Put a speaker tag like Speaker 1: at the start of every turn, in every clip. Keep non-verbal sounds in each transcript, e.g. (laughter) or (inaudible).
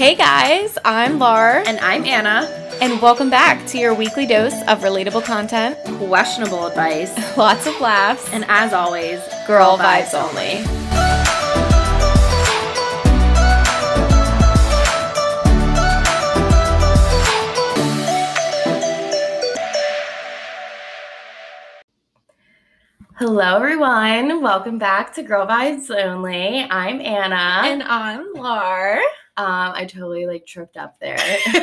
Speaker 1: Hey guys, I'm Lar,
Speaker 2: And I'm Anna.
Speaker 1: and welcome back to your weekly dose of relatable content,
Speaker 2: Questionable advice. (laughs)
Speaker 1: lots of laughs,
Speaker 2: And as always,
Speaker 1: girl vibes only.
Speaker 2: Hello, everyone. Welcome back to Girl Vibes Only. I'm Anna.
Speaker 1: And I'm Lar.
Speaker 2: Um, I totally like tripped up there. (laughs) (laughs)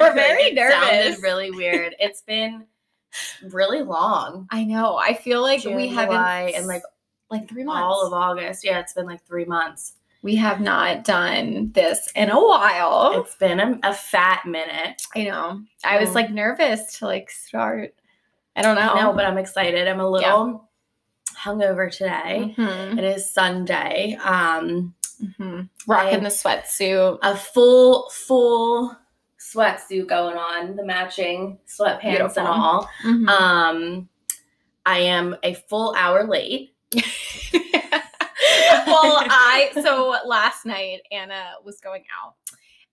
Speaker 1: We're very
Speaker 2: It sounded
Speaker 1: nervous.
Speaker 2: really weird. It's been really long.
Speaker 1: I know. I feel like
Speaker 2: June,
Speaker 1: we haven't
Speaker 2: July, and like
Speaker 1: like three months.
Speaker 2: all of August. Yeah, it's been like three months.
Speaker 1: we have not done this in a while.
Speaker 2: It's been a, a fat minute.
Speaker 1: I know. I was
Speaker 2: Mm.
Speaker 1: like nervous to like start. I don't know.
Speaker 2: I know, but I'm excited. I'm a little hungover today.
Speaker 1: Mhm,
Speaker 2: It is Sunday. Um,
Speaker 1: mhm. rocking the sweatsuit.
Speaker 2: a full full sweatsuit going on, the matching sweatpants
Speaker 1: Beautiful.
Speaker 2: and all.
Speaker 1: Mhm.
Speaker 2: Um, I am a full hour late. (laughs) (laughs)
Speaker 1: well, I so (laughs) last night Anna was going out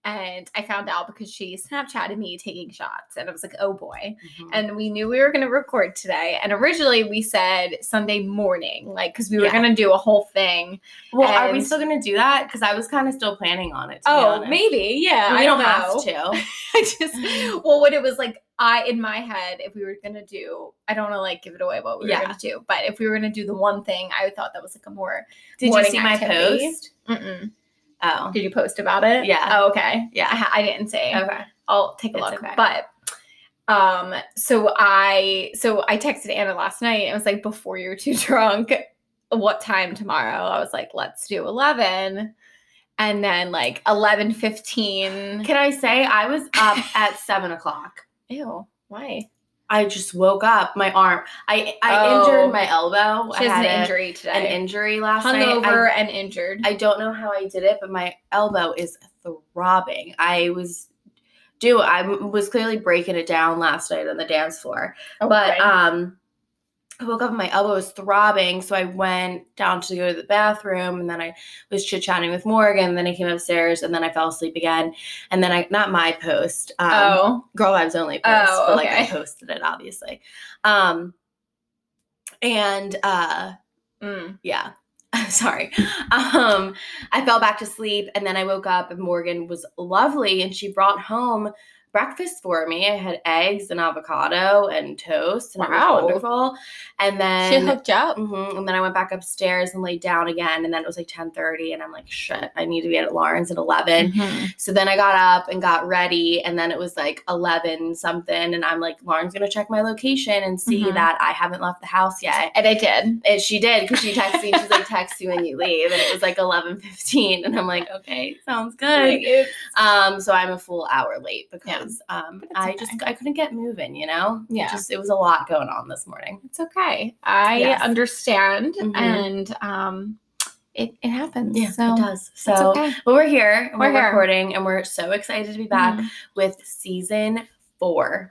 Speaker 1: and I found out because she Snapchatted me taking shots and I was like, oh boy. Mm-hmm. And we knew we were going to record today. And originally we said Sunday morning, like, because we were
Speaker 2: Yeah.
Speaker 1: going to do a whole thing.
Speaker 2: well, are we still gonna do that? Because I was kind of still planning on it. To
Speaker 1: Oh, maybe. Yeah.
Speaker 2: We
Speaker 1: I
Speaker 2: don't
Speaker 1: know.
Speaker 2: have to. (laughs)
Speaker 1: I just, well, what it was like, I, in my head, if we were going to do, I don't want to like give it away what we
Speaker 2: Yeah.
Speaker 1: were going to do, but if we were going to do the one thing, I thought that was like a more,
Speaker 2: Did you see my post?
Speaker 1: mm-mm.
Speaker 2: Oh,
Speaker 1: Did you post about it?
Speaker 2: Yeah.
Speaker 1: Oh, okay.
Speaker 2: Yeah.
Speaker 1: I, ha- I didn't see.
Speaker 2: okay.
Speaker 1: I'll take a
Speaker 2: It's
Speaker 1: look.
Speaker 2: okay.
Speaker 1: But um, so I so I texted Anna last night and was like, before you're too (laughs) drunk, what time tomorrow? I was like, let's do eleven. And then like eleven fifteen.
Speaker 2: Can I say I was up (laughs) at seven o'clock?
Speaker 1: Ew. Why?
Speaker 2: I just woke up. My arm. I I
Speaker 1: Oh.
Speaker 2: injured my elbow.
Speaker 1: She
Speaker 2: I
Speaker 1: has
Speaker 2: had
Speaker 1: an injury today.
Speaker 2: An injury last night. I
Speaker 1: Hungover and injured.
Speaker 2: I don't know how I did it, but my elbow is throbbing. I was do I was clearly breaking it down last night on the dance floor. But um I woke up and my elbow was throbbing, so I went down to go to the bathroom and then I was chit-chatting with Morgan, and then I came upstairs and then I fell asleep again. And then I not my post. Um
Speaker 1: oh.
Speaker 2: Girl Vibes Only post,
Speaker 1: Oh,
Speaker 2: but like I posted it obviously. Um and uh
Speaker 1: Mm.
Speaker 2: yeah (laughs) sorry um i fell back to sleep and then i woke up and morgan was lovely and she brought home breakfast for me i had eggs and avocado and toast and it was wonderful and then
Speaker 1: She hooked up.
Speaker 2: Mhm, and then i went back upstairs and laid down again and then it was like 10.30 and i'm like shit i need to be at lauren's at 11
Speaker 1: Mhm.
Speaker 2: so then I got up and got ready, and then it was like 11 something. And I'm like, Lauren's gonna check my location and see
Speaker 1: Mhm.
Speaker 2: that I haven't left the house yet.
Speaker 1: And I did.
Speaker 2: And she did because she texted me. She's like, text you when you leave. And it was like 11:15, and I'm like, okay, sounds good. Um, so I'm a full hour late because um,
Speaker 1: It's
Speaker 2: I
Speaker 1: okay.
Speaker 2: just I couldn't get moving. You know, It
Speaker 1: Yeah.
Speaker 2: just it was a lot going on this morning.
Speaker 1: It's okay. I
Speaker 2: Yes.
Speaker 1: understand,
Speaker 2: Mhm.
Speaker 1: and um, it it happens. so
Speaker 2: it does. So,
Speaker 1: okay.
Speaker 2: but we're here. and
Speaker 1: We're
Speaker 2: We're,
Speaker 1: here.
Speaker 2: recording, and we're so excited to be back
Speaker 1: Mhm.
Speaker 2: with season four.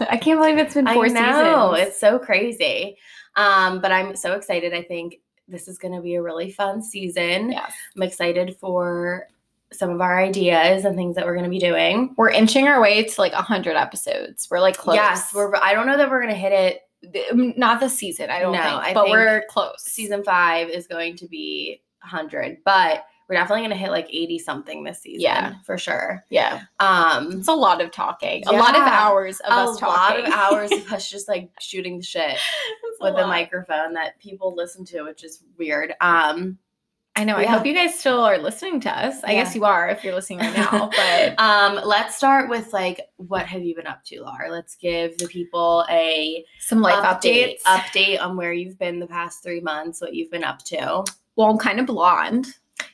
Speaker 1: I can't believe it's been four
Speaker 2: I know
Speaker 1: seasons.
Speaker 2: it's so crazy, um, but I'm so excited. I think this is going to be a really fun season.
Speaker 1: yes,
Speaker 2: I'm excited for some of our ideas and things that we're going to be doing.
Speaker 1: we're inching our way to like hundred episodes. We're like close.
Speaker 2: Yes, we're. I don't know that we're going to hit it.
Speaker 1: Th- not this season. I don't
Speaker 2: No,
Speaker 1: think,
Speaker 2: I
Speaker 1: but
Speaker 2: think
Speaker 1: we're close.
Speaker 2: Season five is going to be 100, but we're definitely going to hit like 80 something this season.
Speaker 1: Yeah.
Speaker 2: for sure.
Speaker 1: yeah,
Speaker 2: Um,
Speaker 1: it's a lot of talking. A lot of hours of
Speaker 2: a
Speaker 1: us
Speaker 2: lot of (laughs) hours of us just like shooting the shit
Speaker 1: It's
Speaker 2: with a
Speaker 1: lot.
Speaker 2: microphone that people listen to, which is weird. Um,
Speaker 1: I know. I hope you guys still are listening to us. I
Speaker 2: Yeah.
Speaker 1: guess you are if you're listening right now. (laughs) But
Speaker 2: um, let's start with like, what have you been up to, Lar? Let's give the people a
Speaker 1: some life
Speaker 2: update,
Speaker 1: updates.
Speaker 2: update on where you've been the past three months, what you've been up to.
Speaker 1: well, I'm kind of blonde.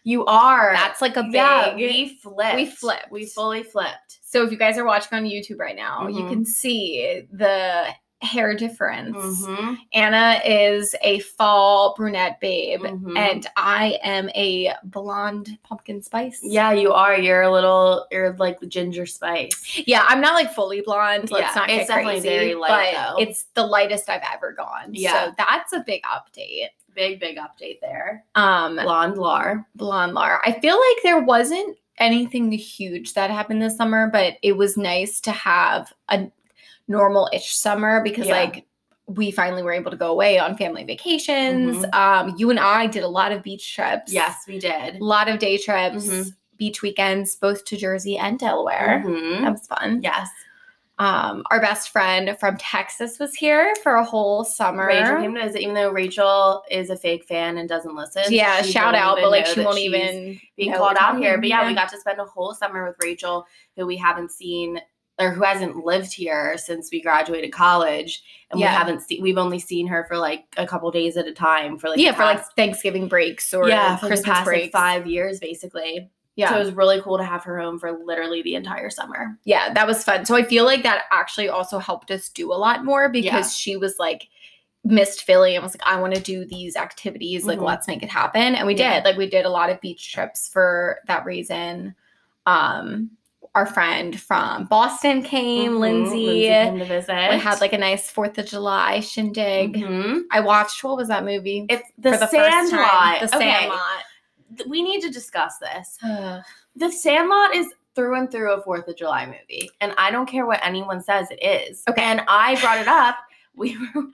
Speaker 2: You are.
Speaker 1: That's like a big.
Speaker 2: yeah. We flipped.
Speaker 1: we flipped.
Speaker 2: We fully flipped.
Speaker 1: So if you guys are watching on YouTube right now, you
Speaker 2: Mhm.
Speaker 1: can see the hair difference.
Speaker 2: Mhm.
Speaker 1: Anna is a fall brunette babe,
Speaker 2: Mhm.
Speaker 1: and I am a blonde pumpkin spice.
Speaker 2: Yeah, you are. You're a little. You're like ginger spice.
Speaker 1: yeah. I'm not like fully blonde. Let's
Speaker 2: Yeah,
Speaker 1: not get
Speaker 2: it's definitely
Speaker 1: crazy,
Speaker 2: very light,
Speaker 1: but
Speaker 2: though.
Speaker 1: it's the lightest I've ever gone.
Speaker 2: Yeah.
Speaker 1: so that's a big update.
Speaker 2: Big big update there.
Speaker 1: Um,
Speaker 2: Blonde Lar.
Speaker 1: blonde Lar. I feel like there wasn't anything huge that happened this summer, but it was nice to have a normal-ish summer because
Speaker 2: Yeah.
Speaker 1: like we finally were able to go away on family vacations.
Speaker 2: Mhm.
Speaker 1: Um, you and I did a lot of beach trips.
Speaker 2: Yes, we did.
Speaker 1: a lot of day trips,
Speaker 2: Mhm.
Speaker 1: beach weekends, both to Jersey and Delaware.
Speaker 2: Mhm.
Speaker 1: That was fun.
Speaker 2: Yes.
Speaker 1: Um, our best friend from Texas was here for a whole summer.
Speaker 2: Rachel came to visit, even though Rachel is a fake fan and doesn't listen.
Speaker 1: yeah, shout out, but like she won't even be
Speaker 2: called out here. But yeah, we got to spend a whole summer with Rachel, who we haven't seen or who hasn't lived here since we graduated college, and
Speaker 1: Yeah.
Speaker 2: we haven't seen. We've only seen her for like a couple days at a time for like
Speaker 1: yeah
Speaker 2: the
Speaker 1: for like Thanksgiving breaks or
Speaker 2: yeah for
Speaker 1: Christmas
Speaker 2: the past
Speaker 1: breaks.
Speaker 2: like five years basically.
Speaker 1: yeah,
Speaker 2: So it was really cool to have her home for literally the entire summer.
Speaker 1: yeah, that was fun. So I feel like that actually also helped us do a lot more because
Speaker 2: Yeah.
Speaker 1: she was like missed Philly and was like, I want to do these activities. Like,
Speaker 2: Mhm.
Speaker 1: let's make it happen. And we
Speaker 2: Yeah.
Speaker 1: did. Like, we did a lot of beach trips for that reason. Um, our friend from Boston came,
Speaker 2: Mhm,
Speaker 1: Lindsay.
Speaker 2: came to visit.
Speaker 1: We had like a nice Fourth of July shindig.
Speaker 2: Mhm.
Speaker 1: I watched what was that movie?
Speaker 2: It's the
Speaker 1: the.
Speaker 2: Sandlot.
Speaker 1: The Sandlot.
Speaker 2: We need to discuss this. (sighs) The Sandlot is through and through a Fourth of July movie, and I don't care what anyone says it is.
Speaker 1: Okay.
Speaker 2: and I brought it up. (laughs) We were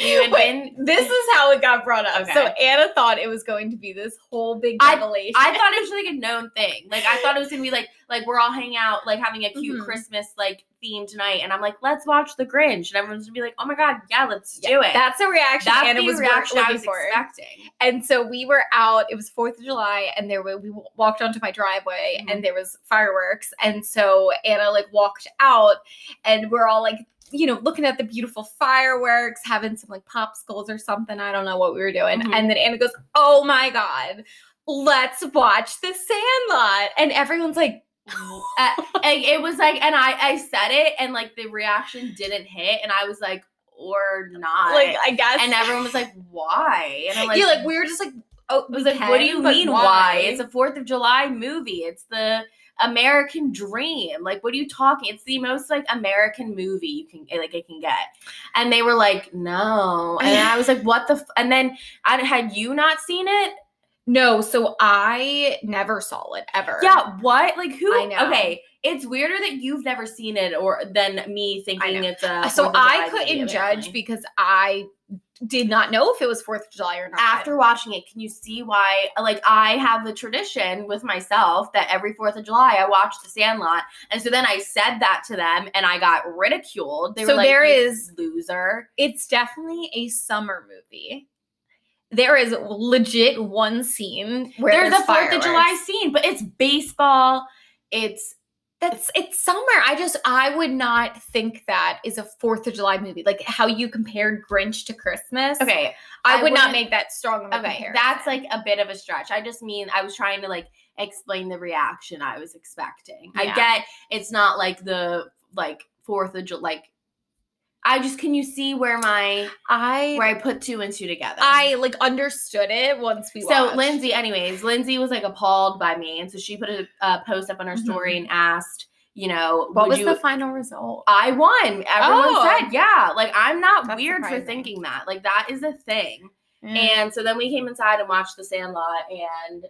Speaker 2: we had (laughs)
Speaker 1: Wait,
Speaker 2: been.
Speaker 1: this is how it got brought up. So Anna thought it was going to be this whole big revelation.
Speaker 2: I thought it (laughs) was like a known thing. Like I thought it was gonna be like like we're all hanging out, like having a cute
Speaker 1: Mhm.
Speaker 2: Christmas like theme tonight, and I'm like, let's watch The Grinch, and everyone's gonna be like, oh my god, yeah, let's
Speaker 1: Yeah,
Speaker 2: do it.
Speaker 1: That's the reaction
Speaker 2: That's
Speaker 1: Anna
Speaker 2: the
Speaker 1: was
Speaker 2: reaction I was expecting.
Speaker 1: And so we were out. It was Fourth of July, and there were, we walked onto my driveway,
Speaker 2: Mhm.
Speaker 1: and there was fireworks. And so Anna like walked out, and we're all like, you know, looking at the beautiful fireworks, having some like popsicles or something. I don't know what we were doing.
Speaker 2: Mhm.
Speaker 1: And then Anna goes, "Oh my god, let's watch The Sandlot!" And everyone's like, (laughs)
Speaker 2: Uh, it was like, and I I said it, and like the reaction didn't hit, and I was like, or not,
Speaker 1: like I guess.
Speaker 2: and everyone was like, why? And I'm like,
Speaker 1: yeah, like we were just like, oh,
Speaker 2: was like, what do you mean why? It's a Fourth of July movie. It's the American dream. Like, what are you talking? It's the most like American movie you can eh, like it can get. And they were like, no. And I was like, what the? F-? And then I had you not seen it?
Speaker 1: no. So I never saw it ever.
Speaker 2: Yeah. What? Like who?
Speaker 1: I know.
Speaker 2: Okay. It's weirder that you've never seen it, or than me thinking it's a.
Speaker 1: so I couldn't judge because I did not know if it was Fourth of July or not.
Speaker 2: after watching it, can you see why? Like, I have the tradition with myself that every Fourth of July I watch The Sandlot, and so then I said that to them, and I got ridiculed. They
Speaker 1: So
Speaker 2: were like,
Speaker 1: there
Speaker 2: "You
Speaker 1: is-
Speaker 2: loser."
Speaker 1: it's definitely a summer movie. There is legit one scene where
Speaker 2: There's
Speaker 1: there's,
Speaker 2: a Fourth of July scene, but it's baseball. It's
Speaker 1: That's it's summer. I just I would not think that is a Fourth of July movie. Like how you compared Grinch to Christmas.
Speaker 2: okay.
Speaker 1: I,
Speaker 2: I
Speaker 1: would not make that strong of a
Speaker 2: Okay,
Speaker 1: comparison.
Speaker 2: that's like a bit of a stretch. I just mean I was trying to like explain the reaction I was expecting. I get it's not like the like Fourth of July. Like, I just can you see where my
Speaker 1: I
Speaker 2: where I put two and two together.
Speaker 1: I like understood it once we
Speaker 2: so
Speaker 1: watched.
Speaker 2: Lindsay, anyways, Lindsay was like appalled by me, and so she put a, a post up on her story and asked, you know,
Speaker 1: what was
Speaker 2: you?
Speaker 1: the final result?
Speaker 2: I won. Everyone
Speaker 1: Oh.
Speaker 2: said, yeah. Like I'm not
Speaker 1: That's
Speaker 2: weird for thinking that. Like that is a thing.
Speaker 1: Mm.
Speaker 2: And so then we came inside and watched The Sandlot, and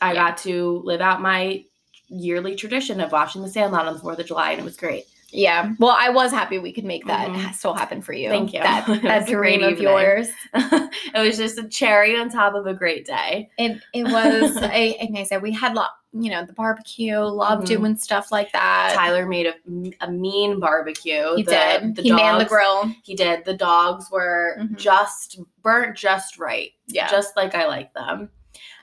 Speaker 2: I
Speaker 1: Yeah.
Speaker 2: got to live out my yearly tradition of watching The Sandlot on the Fourth of July, and it was great.
Speaker 1: Yeah. Well, I was happy we could make that
Speaker 2: Mhm.
Speaker 1: still happen for you.
Speaker 2: Thank you.
Speaker 1: That, (laughs) that
Speaker 2: was a great
Speaker 1: dream of yours. (laughs) (laughs)
Speaker 2: it was just a cherry on top of a great day.
Speaker 1: It it was a, a I day. We had lot, you know, the barbecue. Love
Speaker 2: Mhm.
Speaker 1: doing stuff like that.
Speaker 2: Tyler made a, a mean barbecue.
Speaker 1: he
Speaker 2: The-
Speaker 1: did.
Speaker 2: The
Speaker 1: he manned the
Speaker 2: dogs-
Speaker 1: grill.
Speaker 2: He did. The dogs were
Speaker 1: Mhm.
Speaker 2: just burnt just right,
Speaker 1: Yeah,
Speaker 2: just like I like them.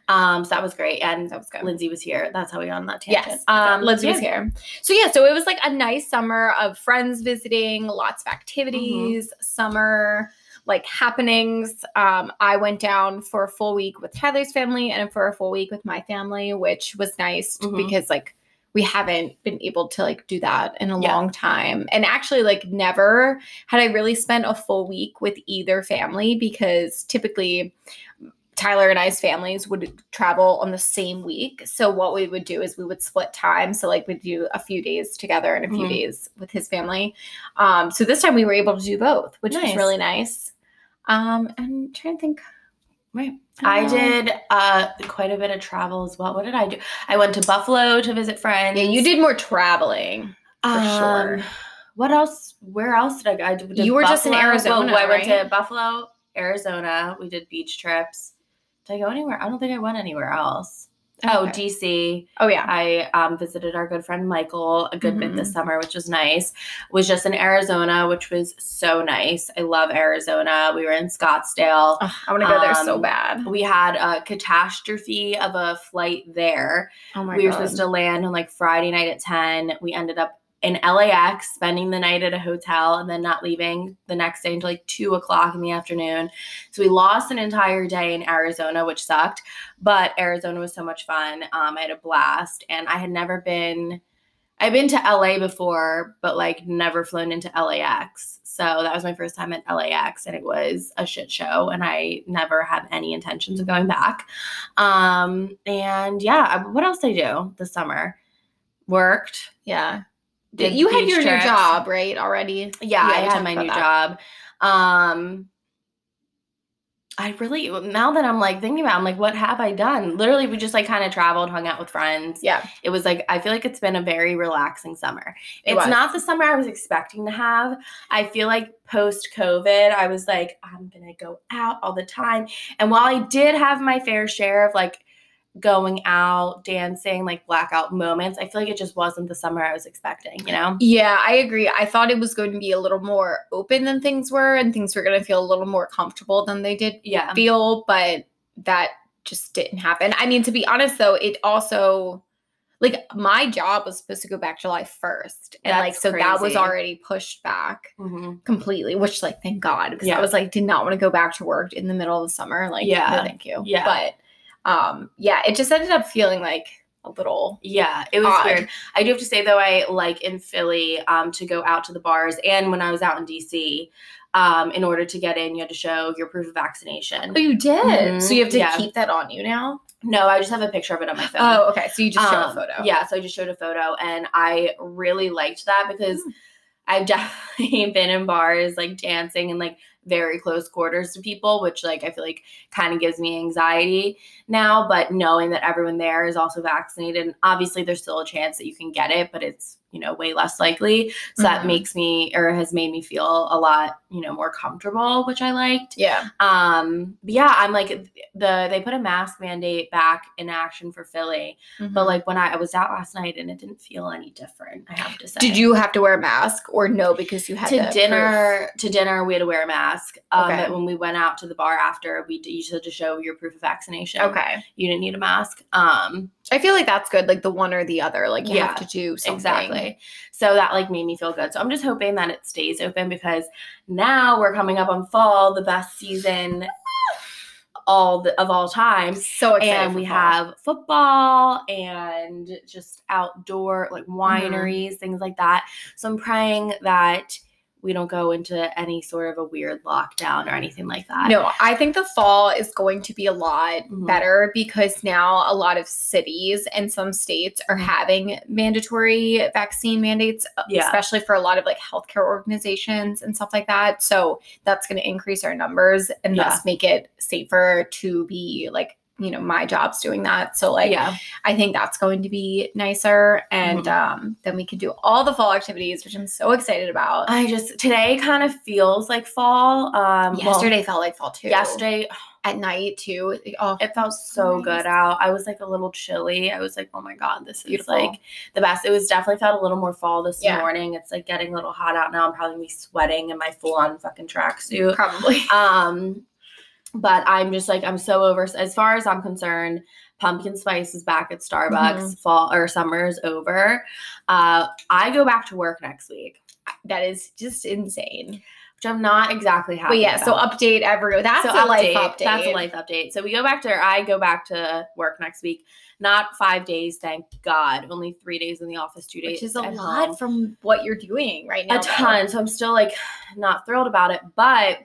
Speaker 2: Um, so that was great. And
Speaker 1: that was good.
Speaker 2: Lindsay was here. That's how we got on that tangent.
Speaker 1: Yes, um, Lindsay was here. So yeah, so it was like a nice summer of friends visiting, lots of activities, summer like happenings. Um, I went down for a full week with Tyler's family and for a full week with my family, which was nice
Speaker 2: Mhm.
Speaker 1: because like we haven't been able to like do that in a
Speaker 2: Yeah.
Speaker 1: long time. And actually like never had I really spent a full week with either family because typically Tyler and I's families would travel on the same week. So what we would do is we would split time. So like we'd do a few days together and a few
Speaker 2: Mhm.
Speaker 1: days with his family. Um, so this time we were able to do both, which was really nice. Um, and I'm trying to think
Speaker 2: Right. I
Speaker 1: Oh.
Speaker 2: did uh quite a bit of travel as well. What did I do? I went to Buffalo to visit friends.
Speaker 1: Yeah, you did more traveling. for sure.
Speaker 2: Um, What else? Where else did I go? I did
Speaker 1: You were just in Arizona,
Speaker 2: Well, I went to? Buffalo, Arizona. We did beach trips. Did I go anywhere? I don't think I went anywhere else. Oh, DC.
Speaker 1: Oh yeah.
Speaker 2: I um, visited our good friend Michael a good bit
Speaker 1: Mm-hmm.
Speaker 2: this summer, which was nice. Was just in Arizona, which was so nice. I love Arizona. We were in Scottsdale.
Speaker 1: I want to go there so
Speaker 2: Um,
Speaker 1: bad.
Speaker 2: We had a catastrophe of a flight there.
Speaker 1: Oh my
Speaker 2: we were
Speaker 1: god.
Speaker 2: supposed to land on like Friday night at 10. We ended up in LAX, spending the night at a hotel and then not leaving the next day until like two o'clock in the afternoon. So we lost an entire day in Arizona, which sucked. But Arizona was so much fun. Um, I had a blast, and I had never been. I've been to LA before, but like never flown into LAX. So that was my first time at LAX, and it was a shit show. And I never have any intentions of going back. Um, and yeah, what else did I do this summer? Worked.
Speaker 1: yeah.
Speaker 2: Did
Speaker 1: you had your new job, right? Already.
Speaker 2: Yeah,
Speaker 1: Yeah,
Speaker 2: I had my new
Speaker 1: that.
Speaker 2: job. Um I really now that I'm like thinking about it, I'm like, what have I done? Literally, we just like kind of traveled, hung out with friends.
Speaker 1: Yeah.
Speaker 2: It was like I feel like it's been a very relaxing summer.
Speaker 1: It
Speaker 2: it's
Speaker 1: was.
Speaker 2: not the summer I was expecting to have. I feel like post COVID, I was like, I'm gonna go out all the time. And while I did have my fair share of like going out, dancing, like blackout moments, I feel like it just wasn't the summer I was expecting, you know?
Speaker 1: Yeah, I agree. I thought it was going to be a little more open than things were, and things were going to feel a little more comfortable than they did
Speaker 2: Yeah.
Speaker 1: feel, but that just didn't happen. I mean, to be honest, though, it also like my job was supposed to go back July 1st. And like,
Speaker 2: That's
Speaker 1: so that was already pushed back
Speaker 2: Mhm.
Speaker 1: completely, which, like, thank God, because
Speaker 2: Yeah.
Speaker 1: I was like, did not want to go back to work in the middle of the summer. Like,
Speaker 2: Yeah.
Speaker 1: no, thank you.
Speaker 2: Yeah.
Speaker 1: But, um, yeah, it just ended up feeling like a little
Speaker 2: Yeah, it was
Speaker 1: Odd.
Speaker 2: weird. I do have to say though, I like in Philly um, to go out to the bars, and when I was out in DC, um, in order to get in, you had to show your proof of vaccination.
Speaker 1: Oh, you did.
Speaker 2: Mhm,
Speaker 1: So you have to
Speaker 2: yeah.
Speaker 1: keep that on you now.
Speaker 2: No, I just have a picture of it on my phone.
Speaker 1: Oh, okay. So you just show a
Speaker 2: Um,
Speaker 1: photo.
Speaker 2: Yeah, so I just showed a photo, and I really liked that because
Speaker 1: Hmm.
Speaker 2: I've (laughs) definitely been in bars like dancing and like very close quarters to people, which like I feel like kind of gives me anxiety now. But knowing that everyone there is also vaccinated, and obviously there's still a chance that you can get it, but it's you know way less likely. So that
Speaker 1: Mhm.
Speaker 2: makes me or has made me feel a lot you know more comfortable, which I liked.
Speaker 1: Yeah.
Speaker 2: Um, but yeah, I'm like the they put a mask mandate back in action for Philly,
Speaker 1: Mm-hmm.
Speaker 2: but like when I, I was out last night and it didn't feel any different. I have to say.
Speaker 1: Did you have to wear a mask or no because you had
Speaker 2: to dinner? To dinner, we had to wear a mask. Um,
Speaker 1: Okay.
Speaker 2: But when we went out to the bar after, we you just had to show your proof of vaccination.
Speaker 1: Okay.
Speaker 2: you didn't need a mask. Um,
Speaker 1: I feel like that's good. Like the one or the other. Like you
Speaker 2: Yeah,
Speaker 1: have to do something.
Speaker 2: exactly. So that like made me feel good. So I'm just hoping that it stays open because now we're coming up on fall, the best season all the, of all time.
Speaker 1: So excited.
Speaker 2: and we have football and just outdoor like
Speaker 1: Mm-hmm.
Speaker 2: wineries things like that so i'm praying that we don't go into any sort of a weird lockdown or anything like that
Speaker 1: No, I think the fall is going to be a lot
Speaker 2: Mhm.
Speaker 1: better because now a lot of cities and some states are having mandatory vaccine mandates, uh,
Speaker 2: Yeah.
Speaker 1: especially for a lot of like healthcare organizations and stuff like that. So that's going to increase our numbers and
Speaker 2: Yeah.
Speaker 1: thus make it safer to be like, you know, my job's doing that. So like
Speaker 2: yeah
Speaker 1: I think that's going to be nicer. And
Speaker 2: Mhm.
Speaker 1: um, then we can do all the fall activities, which I'm so excited about.
Speaker 2: i just today kind of feels like fall um well,
Speaker 1: yesterday felt like fall too.
Speaker 2: yesterday
Speaker 1: at night too. Oh,
Speaker 2: it felt so
Speaker 1: nice.
Speaker 2: good out i was like a little chilly i was like oh my god this is
Speaker 1: Beautiful.
Speaker 2: like the best it was definitely felt a little more fall this
Speaker 1: Yeah.
Speaker 2: morning it's like getting a little hot out now i'm probably gonna be sweating in my full-on fucking tracksuit
Speaker 1: probably.
Speaker 2: Um, but I'm just like I'm so over. As far as I'm concerned, pumpkin spice is back at Starbucks.
Speaker 1: Mm-hmm.
Speaker 2: Fall or summer is over. Uh, I go back to work next week,
Speaker 1: that is just insane.
Speaker 2: which I'm not exactly happy.
Speaker 1: But yeah, so update every that's
Speaker 2: So
Speaker 1: a life update.
Speaker 2: That's a life update. So we go back to I go back to work next week. Not five days, thank God. Only three days in the office, two days.
Speaker 1: which is a lot
Speaker 2: home.
Speaker 1: from what you're doing right now.
Speaker 2: a
Speaker 1: though.
Speaker 2: ton. So I'm still like not thrilled about it, but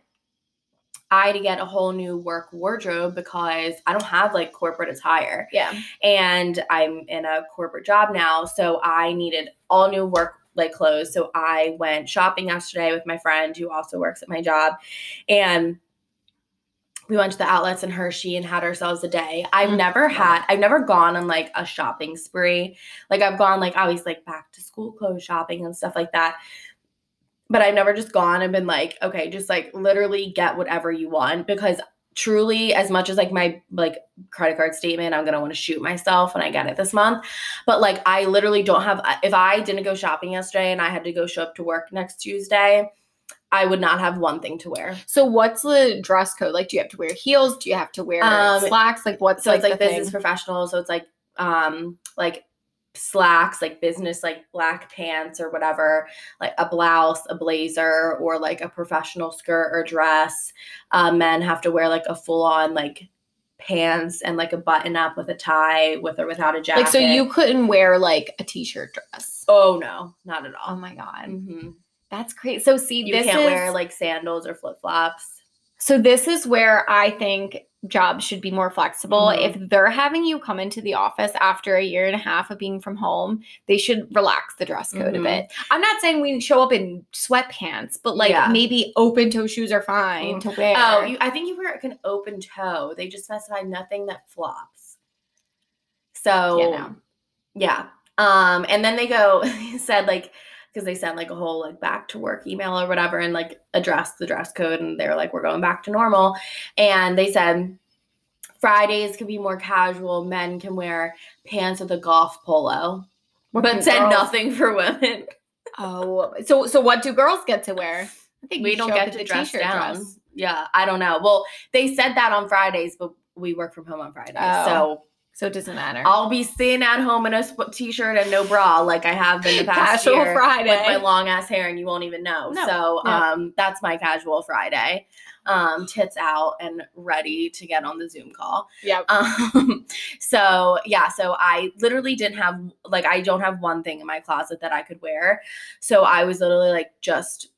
Speaker 2: I had to get a whole new work wardrobe because I don't have like corporate attire.
Speaker 1: Yeah.
Speaker 2: And I'm in a corporate job now, so I needed all new work like clothes. So I went shopping yesterday with my friend who also works at my job and we went to the outlets in Hershey and had ourselves a day. I've
Speaker 1: Mm,
Speaker 2: never had, I've never gone on like a shopping spree. Like I've gone like always like back to school clothes shopping and stuff like that. But I've never just gone and been like, okay, just like literally get whatever you want because truly as much as like my like credit card statement i'm going to want to shoot myself when i get it this month but like i literally don't have if i didn't go shopping yesterday and i had to go show up to work next tuesday i would not have one thing to wear
Speaker 1: So what's the dress code? Like, do you have to wear heels? Do you have to wear
Speaker 2: Um,
Speaker 1: slacks? Like, what's
Speaker 2: so
Speaker 1: like
Speaker 2: it's like business
Speaker 1: thing?
Speaker 2: professional so it's like um like slacks like business like black pants or whatever like a blouse a blazer or like a professional skirt or dress uh, men have to wear like a full on like pants and like a button up with a tie with or without a jacket
Speaker 1: Like, so you couldn't wear like a t-shirt dress.
Speaker 2: oh no not at all.
Speaker 1: Oh my god,
Speaker 2: hmm
Speaker 1: that's great. So see,
Speaker 2: you
Speaker 1: this
Speaker 2: can't
Speaker 1: is
Speaker 2: wear like sandals or flip-flops
Speaker 1: so this is where I think jobs should be more flexible.
Speaker 2: Mhm.
Speaker 1: If they're having you come into the office after a year and a half of being from home, they should relax the dress code
Speaker 2: Mhm.
Speaker 1: a bit. I'm not saying we show up in sweatpants, but like
Speaker 2: Yeah.
Speaker 1: maybe open toe shoes are fine to wear.
Speaker 2: oh you, i think you wear like an open toe they just specify nothing that flops so
Speaker 1: Yeah, no.
Speaker 2: Yeah. Um, and then they go (laughs) said like because they sent like a whole like back to work email or whatever and like addressed the dress code and they're like we're going back to normal and they said Fridays can be more casual. Men can wear pants with a golf polo,
Speaker 1: What
Speaker 2: but said
Speaker 1: girls-
Speaker 2: nothing for women.
Speaker 1: Oh, so so what do girls get to wear? I think
Speaker 2: We don't get to
Speaker 1: the
Speaker 2: dress
Speaker 1: t-shirt
Speaker 2: down.
Speaker 1: dress.
Speaker 2: Yeah, I don't know. Well, they said that on Fridays, but we work from home on Fridays,
Speaker 1: Oh.
Speaker 2: so
Speaker 1: So it doesn't matter.
Speaker 2: I'll be sitting at home in a sp- t-shirt and no bra, like I have been the past
Speaker 1: Casual
Speaker 2: year.
Speaker 1: Friday.
Speaker 2: with my long ass hair and you won't even know.
Speaker 1: No,
Speaker 2: So
Speaker 1: yeah.
Speaker 2: um that's my casual Friday. Um tits out and ready to get on the Zoom call.
Speaker 1: Yep.
Speaker 2: Um (laughs) so yeah, so I literally didn't have like I don't have one thing in my closet that I could wear. So I was literally like just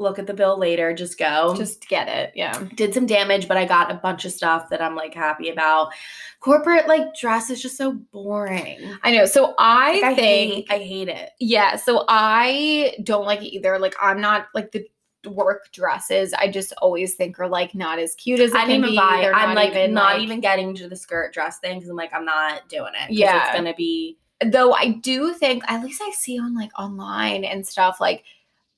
Speaker 2: look at the bill later, just go.
Speaker 1: Just get it. Yeah.
Speaker 2: did some damage, but I got a bunch of stuff that I'm like happy about. Corporate like dress is just so boring.
Speaker 1: I know. So I
Speaker 2: Like, I
Speaker 1: think
Speaker 2: hate, I hate it.
Speaker 1: Yeah, so I don't like it either. Like I'm not like the work dresses. I just always think are like not as cute as
Speaker 2: I
Speaker 1: can
Speaker 2: didn't even
Speaker 1: be.
Speaker 2: buy.
Speaker 1: They're
Speaker 2: I'm like
Speaker 1: even,
Speaker 2: not
Speaker 1: like-
Speaker 2: even getting to the skirt dress thing because I'm like I'm not doing it.
Speaker 1: Yeah.
Speaker 2: it's gonna be.
Speaker 1: Though I do think at least I see on like online and stuff like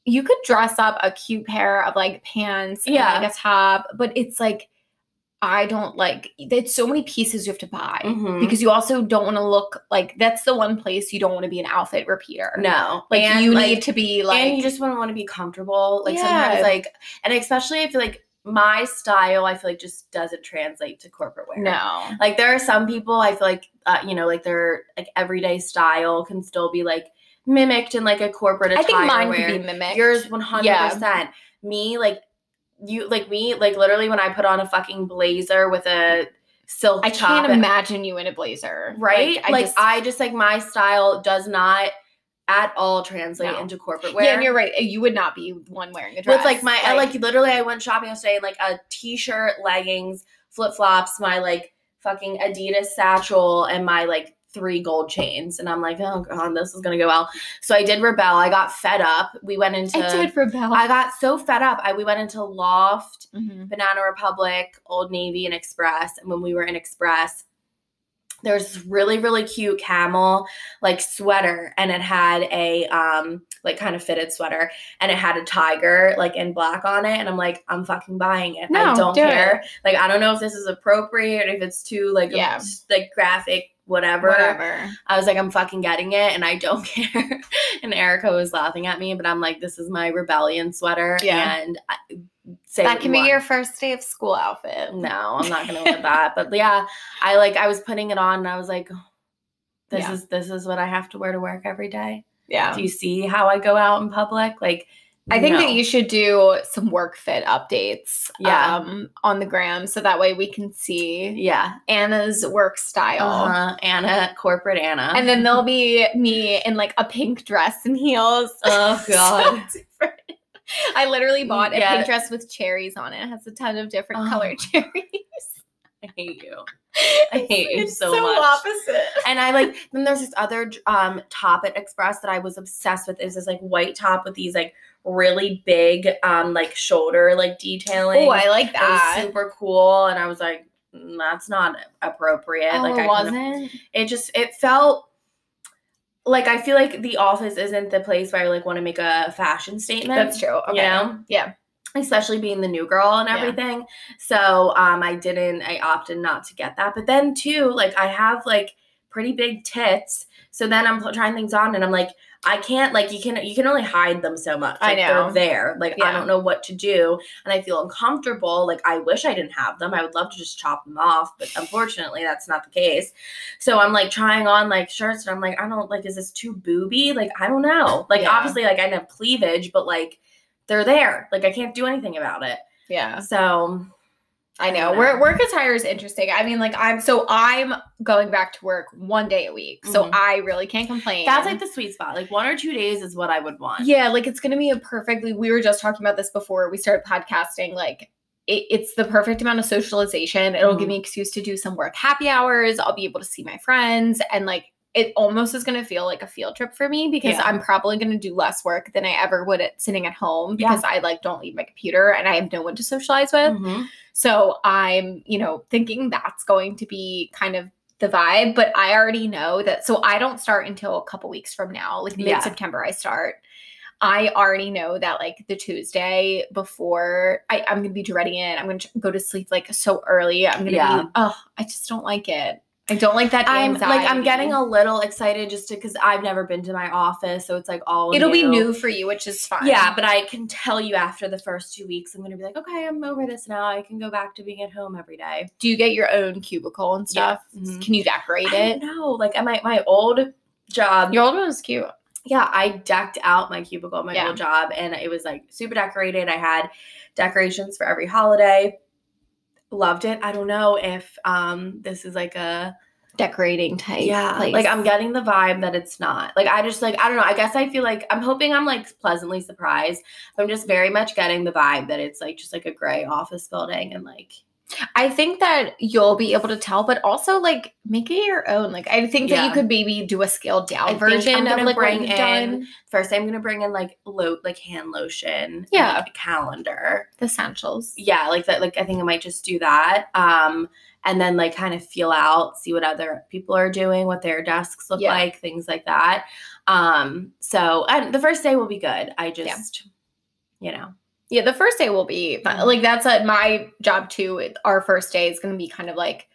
Speaker 1: you could dress up a cute pair of like pants
Speaker 2: Yeah.
Speaker 1: and like a top, but it's like I don't like there's so many pieces you have to buy
Speaker 2: Mhm.
Speaker 1: because you also don't want to look like that's the one place you don't want to be an outfit repeater.
Speaker 2: No,
Speaker 1: Like
Speaker 2: And,
Speaker 1: you
Speaker 2: like,
Speaker 1: need to be like
Speaker 2: and you just want to want to be comfortable. Like
Speaker 1: Yeah.
Speaker 2: sometimes, like, and especially I feel like my style, I feel like just doesn't translate to corporate wear.
Speaker 1: no.
Speaker 2: Like there are some people I feel like uh, you know like their like everyday style can still be like mimicked in like a corporate attire.
Speaker 1: I think mine could be mimicked.
Speaker 2: Yours one hundred percent. Yeah. Me like you like me like literally when I put on a fucking blazer with a silk
Speaker 1: I can't
Speaker 2: and-
Speaker 1: imagine you in a blazer.
Speaker 2: right
Speaker 1: I
Speaker 2: like
Speaker 1: just-
Speaker 2: I just like my style does not at all translate
Speaker 1: No.
Speaker 2: into corporate wear.
Speaker 1: yeah, and you're right. Uh, you would not be one wearing a dress.
Speaker 2: with like my I, like literally I went shopping yesterday in like a t-shirt, leggings, flip-flops, my like fucking Adidas satchel and my like three gold chains and I'm like, "Oh god, this is going to go well." So I did rebel. I got fed up. We went into
Speaker 1: I did rebel.
Speaker 2: I got so fed up. I we went into Loft,
Speaker 1: Mhm.
Speaker 2: Banana Republic, Old Navy and Express and when we were in Express there's this really really cute camel like sweater and it had a um like kind of fitted sweater and it had a tiger like in black on it and i'm like i'm fucking buying it
Speaker 1: No,
Speaker 2: i don't
Speaker 1: do
Speaker 2: care like i don't know if this is appropriate if it's too like
Speaker 1: Yeah.
Speaker 2: like graphic whatever.
Speaker 1: Whatever.
Speaker 2: i was like i'm fucking getting it and i don't (laughs) care and erica was laughing at me but i'm like this is my rebellion sweater
Speaker 1: Yeah.
Speaker 2: and I, say
Speaker 1: That can
Speaker 2: you
Speaker 1: be
Speaker 2: want.
Speaker 1: your first day of school outfit.
Speaker 2: No, I'm not gonna wear that. But yeah, I like I was putting it on and I was like, "Oh, this
Speaker 1: Yeah.
Speaker 2: is this is what I have to wear to work every day.
Speaker 1: Yeah.
Speaker 2: Do you see how I go out in public? Like
Speaker 1: I think
Speaker 2: no.
Speaker 1: that you should do some work fit updates
Speaker 2: Yeah.
Speaker 1: um, on the gram so that way we can see
Speaker 2: Yeah.
Speaker 1: Anna's work style.
Speaker 2: Uh-huh. Anna, corporate Anna.
Speaker 1: And then there'll be me in like a pink dress and heels.
Speaker 2: Oh, (laughs) God.
Speaker 1: So. I literally bought a
Speaker 2: Yeah.
Speaker 1: pink dress with cherries on it. It has a ton of different
Speaker 2: Oh.
Speaker 1: colored cherries.
Speaker 2: I hate you. (laughs) I hate you
Speaker 1: It's
Speaker 2: so much.
Speaker 1: So opposite. (laughs)
Speaker 2: And I like then there's this other um top at Express that I was obsessed with. Is this like white top with these like really big um like shoulder like detailing.
Speaker 1: Oh, I like
Speaker 2: It was
Speaker 1: that.
Speaker 2: super cool, and I was like, "Mm, that's not appropriate.
Speaker 1: Oh,
Speaker 2: like
Speaker 1: it
Speaker 2: I
Speaker 1: wasn't.
Speaker 2: wasn't. It just it felt like I feel like the office isn't the place where I like want to make a fashion statement.
Speaker 1: That's true. Okay.
Speaker 2: You know?
Speaker 1: Yeah.
Speaker 2: Especially being the new girl and
Speaker 1: Yeah.
Speaker 2: everything. So um I didn't I opted not to get that. But then too, like I have like pretty big tits. So then I'm trying things on and I'm like, I can't like you can you can only hide them so much.
Speaker 1: I
Speaker 2: Like,
Speaker 1: know.
Speaker 2: they're there. Like I don't know what to do. And I feel uncomfortable. Like I wish I didn't have them. I would love to just chop them off, but unfortunately that's not the case. So I'm like trying on like shirts and I'm like, I don't like, is this too booby? Like, I don't know. Like
Speaker 1: Yeah.
Speaker 2: obviously like I have cleavage, but like they're there. Like I can't do anything about it.
Speaker 1: Yeah.
Speaker 2: So
Speaker 1: I know. Work
Speaker 2: know.
Speaker 1: work attire is interesting. I mean, like I'm so I'm going back to work one day a week. So
Speaker 2: Mhm.
Speaker 1: I really can't complain.
Speaker 2: that's like the sweet spot. Like one or two days is what I would want.
Speaker 1: Yeah, like it's gonna be a perfectly we were just talking about this before we started podcasting. Like it, it's the perfect amount of socialization. It'll give
Speaker 2: Mhm.
Speaker 1: me excuse to do some work happy hours. I'll be able to see my friends and like it almost is going to feel like a field trip for me because
Speaker 2: Yeah.
Speaker 1: I'm probably going to do less work than I ever would at sitting at home
Speaker 2: Yeah.
Speaker 1: because I like don't leave my computer and I have no one to socialize with.
Speaker 2: Mhm.
Speaker 1: So I'm, you know, thinking that's going to be kind of the vibe, but I already know that. So I don't start until a couple weeks from now, like mid September, I start. I already know that like the Tuesday before I, I'm gonna be dreading it. I'm gonna go to sleep like so early. I'm gonna
Speaker 2: Yeah.
Speaker 1: be oh, I just don't like it. I don't like that.
Speaker 2: I'm like I'm getting a little excited just because I've never been to my office, so it's like all
Speaker 1: It'll be new for you, which is fine.
Speaker 2: Yeah, but I can tell you after the first two weeks, I'm gonna be like, okay, I'm over this now. I can go back to being at home every day.
Speaker 1: do you get your own cubicle and
Speaker 2: Yeah.
Speaker 1: stuff?
Speaker 2: Mhm.
Speaker 1: Can you decorate it?
Speaker 2: don't. Like at my my old job,
Speaker 1: Your old one was cute.
Speaker 2: yeah, I decked out my cubicle my
Speaker 1: Yeah.
Speaker 2: old job and it was like super decorated. I had decorations for every holiday. Loved it. I don't know if um this is like a
Speaker 1: Decorating type.
Speaker 2: yeah,
Speaker 1: place.
Speaker 2: like I'm getting the vibe that it's not. Like I just like I don't know. I guess I feel like I'm hoping I'm like pleasantly surprised. I'm just very much getting the vibe that it's like just like a gray office building and like
Speaker 1: I think that you'll be able to tell, but also like make it your own. Like I think that you could maybe do a scaled
Speaker 2: I
Speaker 1: down
Speaker 2: I'm
Speaker 1: version of like
Speaker 2: bring in
Speaker 1: done.
Speaker 2: first I'm gonna bring in like lo- like hand lotion, and,
Speaker 1: Yeah.
Speaker 2: like, a calendar.
Speaker 1: The essentials.
Speaker 2: yeah like that like i think i might just do that um and then like kind of feel out see what other people are doing what their desks look
Speaker 1: Yeah.
Speaker 2: like things like that um so and the first day will be good i just you know
Speaker 1: Yeah, the first day will be fun.
Speaker 2: Mhm.
Speaker 1: Like that's at my job too. Our first day is going to be kind of like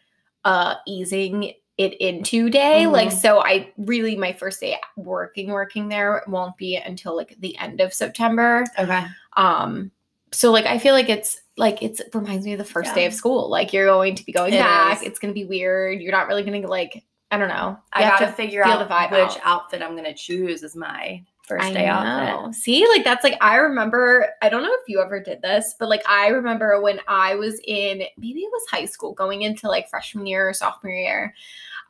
Speaker 1: uh easing it into day. Like
Speaker 2: Mhm.
Speaker 1: so I really my first day working working there won't be until like the end of September.
Speaker 2: okay
Speaker 1: Um so like I feel like it's like it's it reminds me of the first day of school. Like you're going to be going
Speaker 2: It
Speaker 1: back.
Speaker 2: is.
Speaker 1: It's going to be weird. You're not really going to like I don't know.
Speaker 2: i
Speaker 1: You have
Speaker 2: gotta figure out
Speaker 1: the vibe
Speaker 2: which
Speaker 1: out.
Speaker 2: outfit i'm gonna choose as my first
Speaker 1: I
Speaker 2: day
Speaker 1: know.
Speaker 2: outfit
Speaker 1: See, like that's like I remember. I don't know if you ever did this, but like I remember when I was in maybe it was high school, going into like freshman year or sophomore year.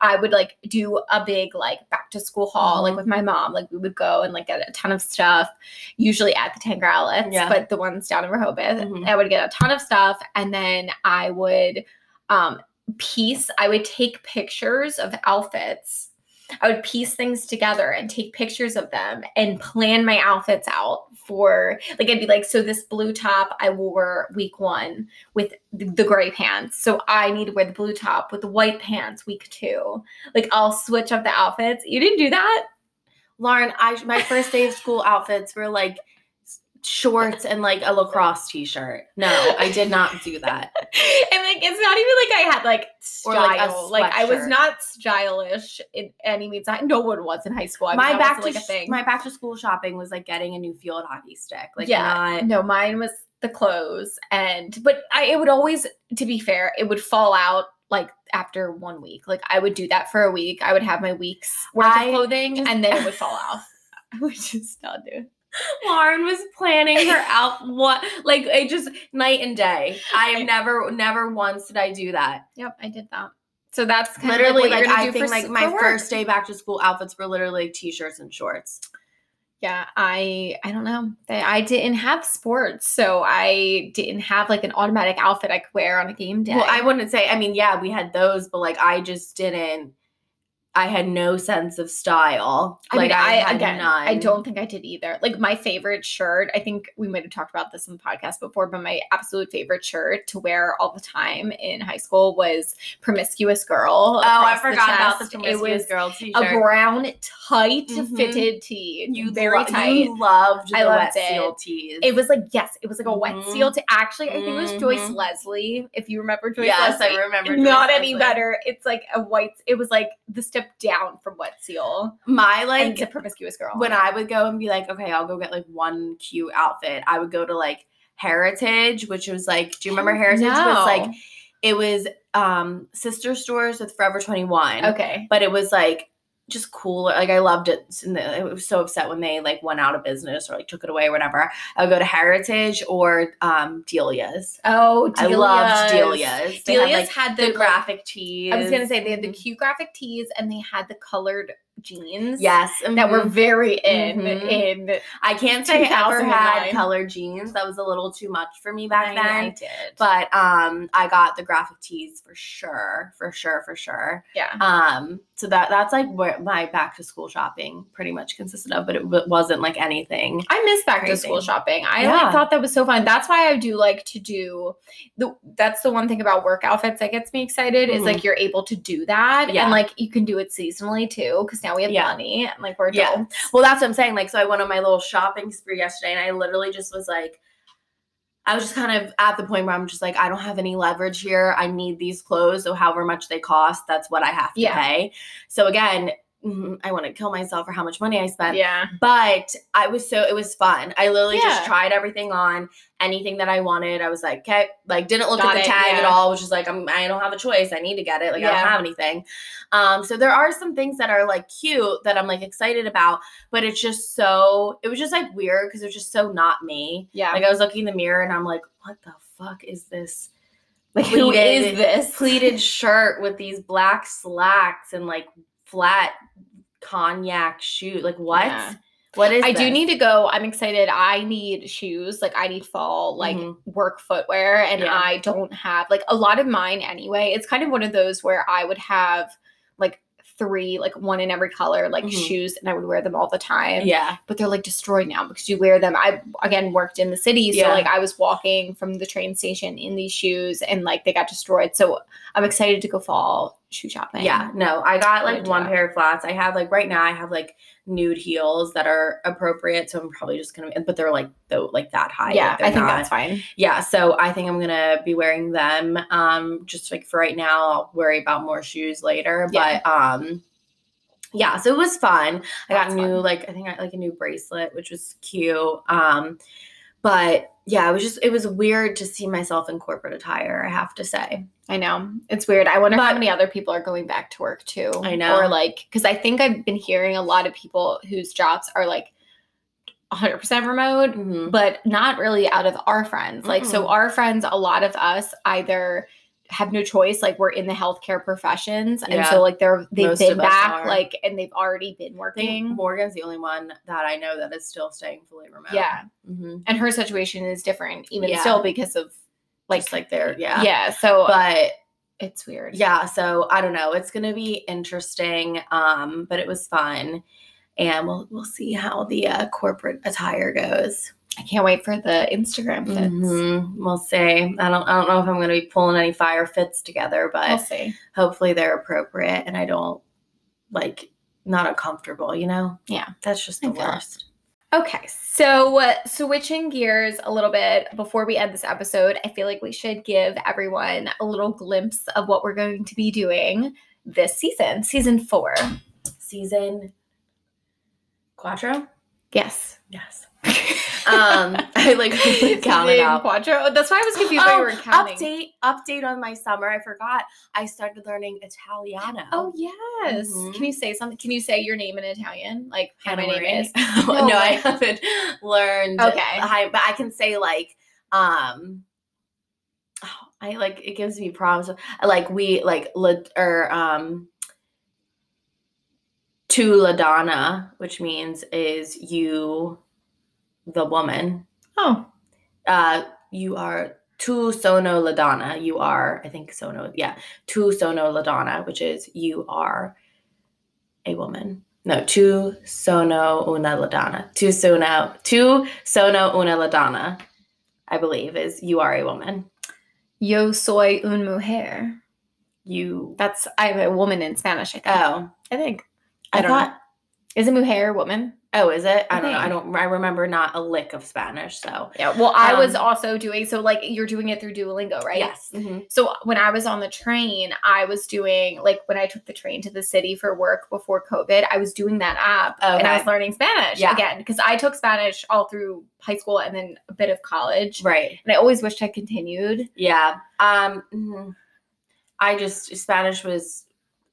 Speaker 1: I would like do a big like back to school haul like
Speaker 2: Mhm.
Speaker 1: with my mom. Like we would go and like get a ton of stuff, usually at the Tanger Outlets,
Speaker 2: Yeah.
Speaker 1: but the ones down in Rehoboth.
Speaker 2: Mhm.
Speaker 1: I would get a ton of stuff, and then I would um piece. I would take pictures of outfits. I would piece things together and take pictures of them and plan my outfits out for like I'd be like, so this blue top I wore week one with the, gray pants. So I need to wear the blue top with the white pants week two. Like I'll switch up the outfits. You didn't do that?
Speaker 2: lauren i my first day of school outfits were like shorts and like a lacrosse t-shirt no i did not do that (laughs)
Speaker 1: and like it's not even like I had like style.
Speaker 2: like,
Speaker 1: Like, I was not stylish in any means. I, no one was in high school. I mean,
Speaker 2: my back to
Speaker 1: like a thing.
Speaker 2: my back to school shopping was like getting a new field hockey stick. Like
Speaker 1: Yeah.
Speaker 2: not
Speaker 1: No, mine was the clothes, and but I it would always, to be fair, it would fall out like after one week. Like I would do that for a week. I would have my week's worth
Speaker 2: I
Speaker 1: of clothing,
Speaker 2: just-
Speaker 1: and then it would (laughs) fall off. I would just not do. it.
Speaker 2: Lauren was planning her (laughs) out what like it just night and day. I have never never once did I do that.
Speaker 1: Yep, I did that. So that's kind
Speaker 2: literally
Speaker 1: of like,
Speaker 2: like I think like my first day back to school outfits were literally like t-shirts and shorts.
Speaker 1: Yeah, I I don't know. I didn't have sports, so I didn't have like an automatic outfit I could wear on a game day.
Speaker 2: Well, I wouldn't say. I mean, yeah, we had those, but like I just didn't. I had no sense of style.
Speaker 1: I
Speaker 2: like
Speaker 1: mean, I,
Speaker 2: had
Speaker 1: again, I don't think I did either. Like my favorite shirt, I think we might have talked about this in the podcast before, but my absolute favorite shirt to wear all the time in high school was "Promiscuous Girl."
Speaker 2: Oh, I
Speaker 1: across the
Speaker 2: forgot about the promiscuous
Speaker 1: It was
Speaker 2: girl t-shirt.
Speaker 1: a brown, tight
Speaker 2: Mhm.
Speaker 1: fitted tee,
Speaker 2: you
Speaker 1: very
Speaker 2: lo-
Speaker 1: tight.
Speaker 2: You loved the
Speaker 1: I loved
Speaker 2: wet
Speaker 1: it.
Speaker 2: seal tees.
Speaker 1: It was like yes, it was like a wet
Speaker 2: Mhm.
Speaker 1: seal. To actually, I think it was Joyce
Speaker 2: Mhm.
Speaker 1: Leslie. If you remember Joyce
Speaker 2: yes,
Speaker 1: Leslie,
Speaker 2: I remember.
Speaker 1: Joyce not
Speaker 2: Joyce
Speaker 1: any better. It's like a white. It was like the step down from wet seal.
Speaker 2: My
Speaker 1: and
Speaker 2: like
Speaker 1: it's a promiscuous girl.
Speaker 2: when I would go and be like, okay, I'll go get like one cute outfit. I would go to like Heritage, which was like, do you remember Heritage? Was like it was um sister stores with Forever 21.
Speaker 1: okay.
Speaker 2: But it was like just cool. Like I loved it. And I was so upset when they like went out of business or like took it away or whatever. I would go to Heritage or um Delia's.
Speaker 1: Oh,
Speaker 2: I loved
Speaker 1: Delia's.
Speaker 2: Delia's. Had, like,
Speaker 1: had
Speaker 2: the
Speaker 1: the
Speaker 2: graphic tees.
Speaker 1: I was gonna say they had the
Speaker 2: Mhm.
Speaker 1: cute graphic tees and they had the colored jeans.
Speaker 2: Yes,
Speaker 1: That were
Speaker 2: mhm.
Speaker 1: very in
Speaker 2: Mhm.
Speaker 1: in
Speaker 2: I can't say I ever had
Speaker 1: 2009.
Speaker 2: colored jeans. That was a little too much for me back
Speaker 1: I,
Speaker 2: then.
Speaker 1: I did.
Speaker 2: But um, I got the graphic tees for sure, for sure, for sure.
Speaker 1: yeah.
Speaker 2: Um, so that that's like where my back to school shopping pretty much consisted of, but it w- wasn't like anything.
Speaker 1: I miss back to school shopping. I
Speaker 2: Yeah.
Speaker 1: like, thought that was so fun. That's why I do like to do the. That's the one thing about work outfits that gets me excited is
Speaker 2: Mhm.
Speaker 1: like you're able to do that
Speaker 2: Yeah.
Speaker 1: and like you can do it seasonally too because now we have
Speaker 2: Yeah.
Speaker 1: money and like we're
Speaker 2: Yeah. Well, that's what I'm saying. Like, so I went on my little shopping spree yesterday, and I literally just was like, I was just kind of at the point where I'm just like, I don't have any leverage here. I need these clothes, so however much they cost, that's what I have to
Speaker 1: Yeah.
Speaker 2: pay. So again, mhm, I want to kill myself for how much money I spent.
Speaker 1: Yeah.
Speaker 2: but I was so it was fun. I literally
Speaker 1: Yeah.
Speaker 2: just tried everything on, anything that I wanted. I was like, okay, like didn't look
Speaker 1: Got
Speaker 2: at the
Speaker 1: it,
Speaker 2: tag at all, which is like I'm I don't have a choice. I need to get it. Like I don't have anything. Um, so there are some things that are like cute that I'm like excited about, but it's just so it was just like weird because it was just so not me.
Speaker 1: Yeah.
Speaker 2: Like I was looking in the mirror and I'm like, what the fuck is this?
Speaker 1: Like, who
Speaker 2: pleated-
Speaker 1: is this?
Speaker 2: pleated shirt with these black slacks and like flat cognac shoe. Like what?
Speaker 1: Yeah.
Speaker 2: What is
Speaker 1: I do need to go. I'm excited. I need shoes. Like I need fall like
Speaker 2: Mhm.
Speaker 1: work footwear and
Speaker 2: Yeah.
Speaker 1: I don't have like a lot of mine anyway. It's kind of one of those where I would have like three like one in every color like
Speaker 2: Mhm.
Speaker 1: shoes and I would wear them all the time.
Speaker 2: Yeah.
Speaker 1: But they're like destroyed now because you wear them. I again worked in the city so
Speaker 2: Yeah.
Speaker 1: like I was walking from the train station in these shoes and like they got destroyed. So I'm excited to go fall shoe shopping.
Speaker 2: Yeah. No, I got like one pair of flats. I have like right now I have like nude heels that are appropriate. So I'm probably just gonna but they're like though like that high.
Speaker 1: Yeah,
Speaker 2: like,
Speaker 1: I think
Speaker 2: not-
Speaker 1: that's fine.
Speaker 2: yeah. So I think I'm gonna be wearing them. Um just like for right now, I'll worry about more shoes later.
Speaker 1: Yeah.
Speaker 2: But um yeah, so it was fun. I got new
Speaker 1: fun.
Speaker 2: like I think I like a new bracelet, which was cute. Um, but yeah, it was just it was weird to see myself in corporate attire. I have to say.
Speaker 1: I know. It's weird. I wonder how many other people are going back to work too.
Speaker 2: I know.
Speaker 1: Or like, because I think I've been hearing a lot of people whose jobs are like 100% remote,
Speaker 2: Mhm.
Speaker 1: but not really out of our friends. Like, so
Speaker 2: Mm-mm.
Speaker 1: our friends, a lot of us either have no choice, like we're in the healthcare professions, and
Speaker 2: Yeah.
Speaker 1: so like they're they've
Speaker 2: Most
Speaker 1: been back, like, and they've already been working.
Speaker 2: Morgan's the only one that I know that is still staying fully remote.
Speaker 1: Yeah,
Speaker 2: hmm
Speaker 1: and her situation is different, even
Speaker 2: Yeah.
Speaker 1: still because of like,
Speaker 2: Just like they're yeah.
Speaker 1: yeah. So
Speaker 2: But
Speaker 1: it's weird.
Speaker 2: yeah, so I don't know. It's gonna be interesting. Um, but it was fun. And we'll we'll see how the uh, corporate attire goes.
Speaker 1: I can't wait for the Instagram fits.
Speaker 2: Mhm. We'll see. I don't I don't know if I'm gonna be pulling any fire fits together, but
Speaker 1: We'll see.
Speaker 2: hopefully they're appropriate and I don't like not uncomfortable, you know?
Speaker 1: Yeah.
Speaker 2: That's just the
Speaker 1: it.
Speaker 2: worst.
Speaker 1: Okay, so uh, switching gears a little bit before we end this episode, I feel like we should give everyone a little glimpse of what we're going to be doing this season, season four.
Speaker 2: Season Quattro?
Speaker 1: Yes.
Speaker 2: Yes. (laughs) Um (laughs) I like (laughs) really counted out.
Speaker 1: Quattro. That's why I was confused
Speaker 2: Oh,
Speaker 1: you were counting.
Speaker 2: update update on my summer. I forgot. I started learning Italiano.
Speaker 1: Oh yes.
Speaker 2: Mhm.
Speaker 1: Can you say something? Can you say your name in Italian? Like how
Speaker 2: Hannah
Speaker 1: my name is?
Speaker 2: no,
Speaker 1: No,
Speaker 2: I haven't (laughs) learned.
Speaker 1: Okay.
Speaker 2: hi- but I can say like um. oh, I like it gives me problems. Like we like lit or um. to la donna, which means is you the woman.
Speaker 1: Oh.
Speaker 2: Uh, you are tu sono la donna. You are, I think sono, yeah, tu sono la donna, which is you are a woman. No, tu sono una la donna. Tu sono, tu sono una la donna, I believe, is you are a woman.
Speaker 1: Yo soy un mujer.
Speaker 2: You,
Speaker 1: That's I'm a woman in Spanish. I think.
Speaker 2: oh,
Speaker 1: I think.
Speaker 2: I,
Speaker 1: I don't
Speaker 2: thought,
Speaker 1: know. Is it mujer woman?
Speaker 2: oh, is it? I don't know. I don't, I remember not a lick of Spanish, so.
Speaker 1: Yeah. Well, I was
Speaker 2: Um,
Speaker 1: also doing so. Like you're doing it through Duolingo, right?
Speaker 2: Yes. mhm.
Speaker 1: So when I was on the train, I was doing like when I took the train to the city for work before COVID, I was doing that app and I was learning Spanish
Speaker 2: Yeah.
Speaker 1: again because I took Spanish all through high school and then a bit of college.
Speaker 2: Right.
Speaker 1: And I always wished I continued.
Speaker 2: Yeah. Um mhm. I just Spanish was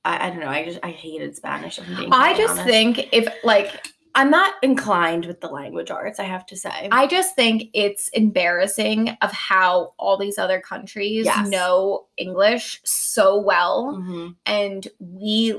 Speaker 2: I, I don't know, I just I hated Spanish if I'm being
Speaker 1: I just
Speaker 2: honest.
Speaker 1: think if like
Speaker 2: I'm not inclined with the language arts, I have to say.
Speaker 1: I just think it's embarrassing of how all these other countries
Speaker 2: Yes.
Speaker 1: know English so well
Speaker 2: Mhm.
Speaker 1: and we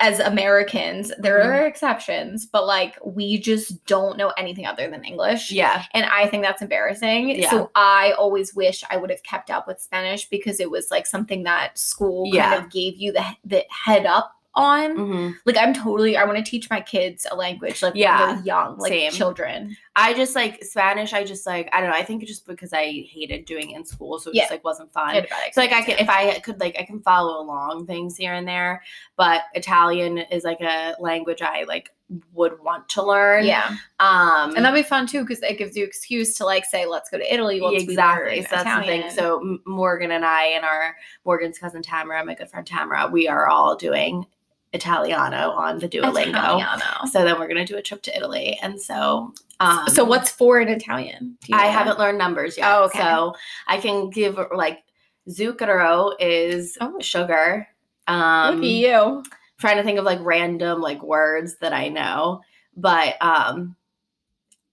Speaker 1: as Americans, there
Speaker 2: Mhm.
Speaker 1: are exceptions, but like we just don't know anything other than English.
Speaker 2: Yeah.
Speaker 1: And I think that's embarrassing.
Speaker 2: Yeah.
Speaker 1: So I always wish I would have kept up with Spanish because it was like something that school
Speaker 2: Yeah.
Speaker 1: kind of gave you the the head up on.
Speaker 2: Mhm.
Speaker 1: Like I'm totally I want to teach my kids a language like
Speaker 2: Yeah.
Speaker 1: when they're young, like
Speaker 2: Same.
Speaker 1: children.
Speaker 2: I just like Spanish, I just like I don't know, I think just because I hated doing it in school, so it
Speaker 1: Yeah.
Speaker 2: just like wasn't fun.
Speaker 1: had a bad
Speaker 2: So like I can
Speaker 1: experience,
Speaker 2: if I could like I can follow along things here and there, but Italian is like a language I like would want to learn.
Speaker 1: yeah.
Speaker 2: Um
Speaker 1: And that'd be fun too because it gives you excuse to like say, let's go to Italy. Once
Speaker 2: exactly. So that's the thing. So Morgan and I and our Morgan's cousin Tamara, my good friend Tamara, we are all doing Italiano on the Duolingo.
Speaker 1: Italiano.
Speaker 2: So then we're gonna do a trip to Italy, and so um,
Speaker 1: so what's four in Italian?
Speaker 2: I
Speaker 1: know
Speaker 2: haven't learned numbers yet.
Speaker 1: Oh, okay.
Speaker 2: So I can give like zucchero is
Speaker 1: Oh.
Speaker 2: sugar.
Speaker 1: Look
Speaker 2: Um,
Speaker 1: at you.
Speaker 2: trying to think of like random like words that I know, but um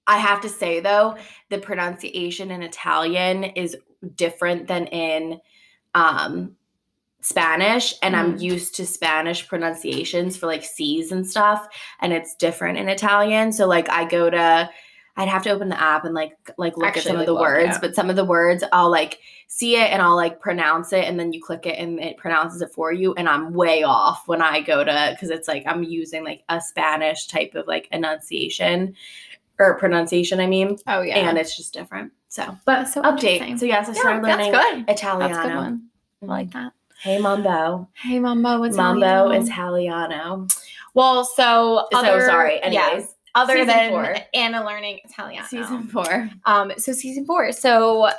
Speaker 2: I have to say though, the pronunciation in Italian is different than in um Spanish and I'm
Speaker 1: Mm.
Speaker 2: used to Spanish pronunciations for like C's and stuff and it's different in Italian. So like I go to I'd have to open the app and like like look
Speaker 1: Actually,
Speaker 2: at some of the
Speaker 1: look,
Speaker 2: words,
Speaker 1: yeah.
Speaker 2: but some of the words I'll like see it and I'll like pronounce it and then you click it and it pronounces it for you and I'm way off when I go to because it's like I'm using like a Spanish type of like enunciation or pronunciation I mean
Speaker 1: Oh yeah.
Speaker 2: and it's just different. So
Speaker 1: but so
Speaker 2: update. So yes, I
Speaker 1: yeah,
Speaker 2: started
Speaker 1: that's
Speaker 2: learning
Speaker 1: good.
Speaker 2: Italiano.
Speaker 1: That's a good one. I like that.
Speaker 2: Hey Mambo.
Speaker 1: Hey Mambo, what's
Speaker 2: Mambo
Speaker 1: Italiano?
Speaker 2: is Italiano.
Speaker 1: well. So
Speaker 2: So
Speaker 1: other,
Speaker 2: sorry,
Speaker 1: yes,
Speaker 2: anyways.
Speaker 1: other
Speaker 2: Season
Speaker 1: than
Speaker 2: four.
Speaker 1: Anna learning Italiano.
Speaker 2: Season four.
Speaker 1: Um, so season four. So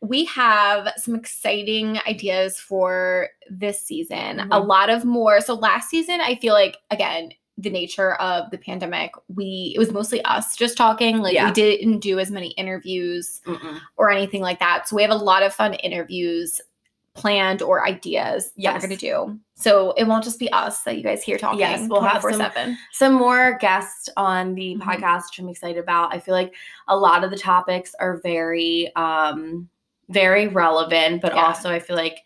Speaker 1: we have some exciting ideas for this season. A
Speaker 2: Mhm.
Speaker 1: lot of more. So last season, I feel like again, the nature of the pandemic, we it was mostly us just talking. Like
Speaker 2: Yeah.
Speaker 1: we didn't do as many interviews
Speaker 2: Mm-mm.
Speaker 1: or anything like that. So we have a lot of fun interviews planned or ideas that we're gonna do. So it won't just be us that you guys hear talking.
Speaker 2: Yes, we'll have some- Some more guests on the
Speaker 1: Mhm.
Speaker 2: podcast, which I'm excited about. I feel like a lot of the topics are very, um, very relevant, but
Speaker 1: Yeah.
Speaker 2: also I feel like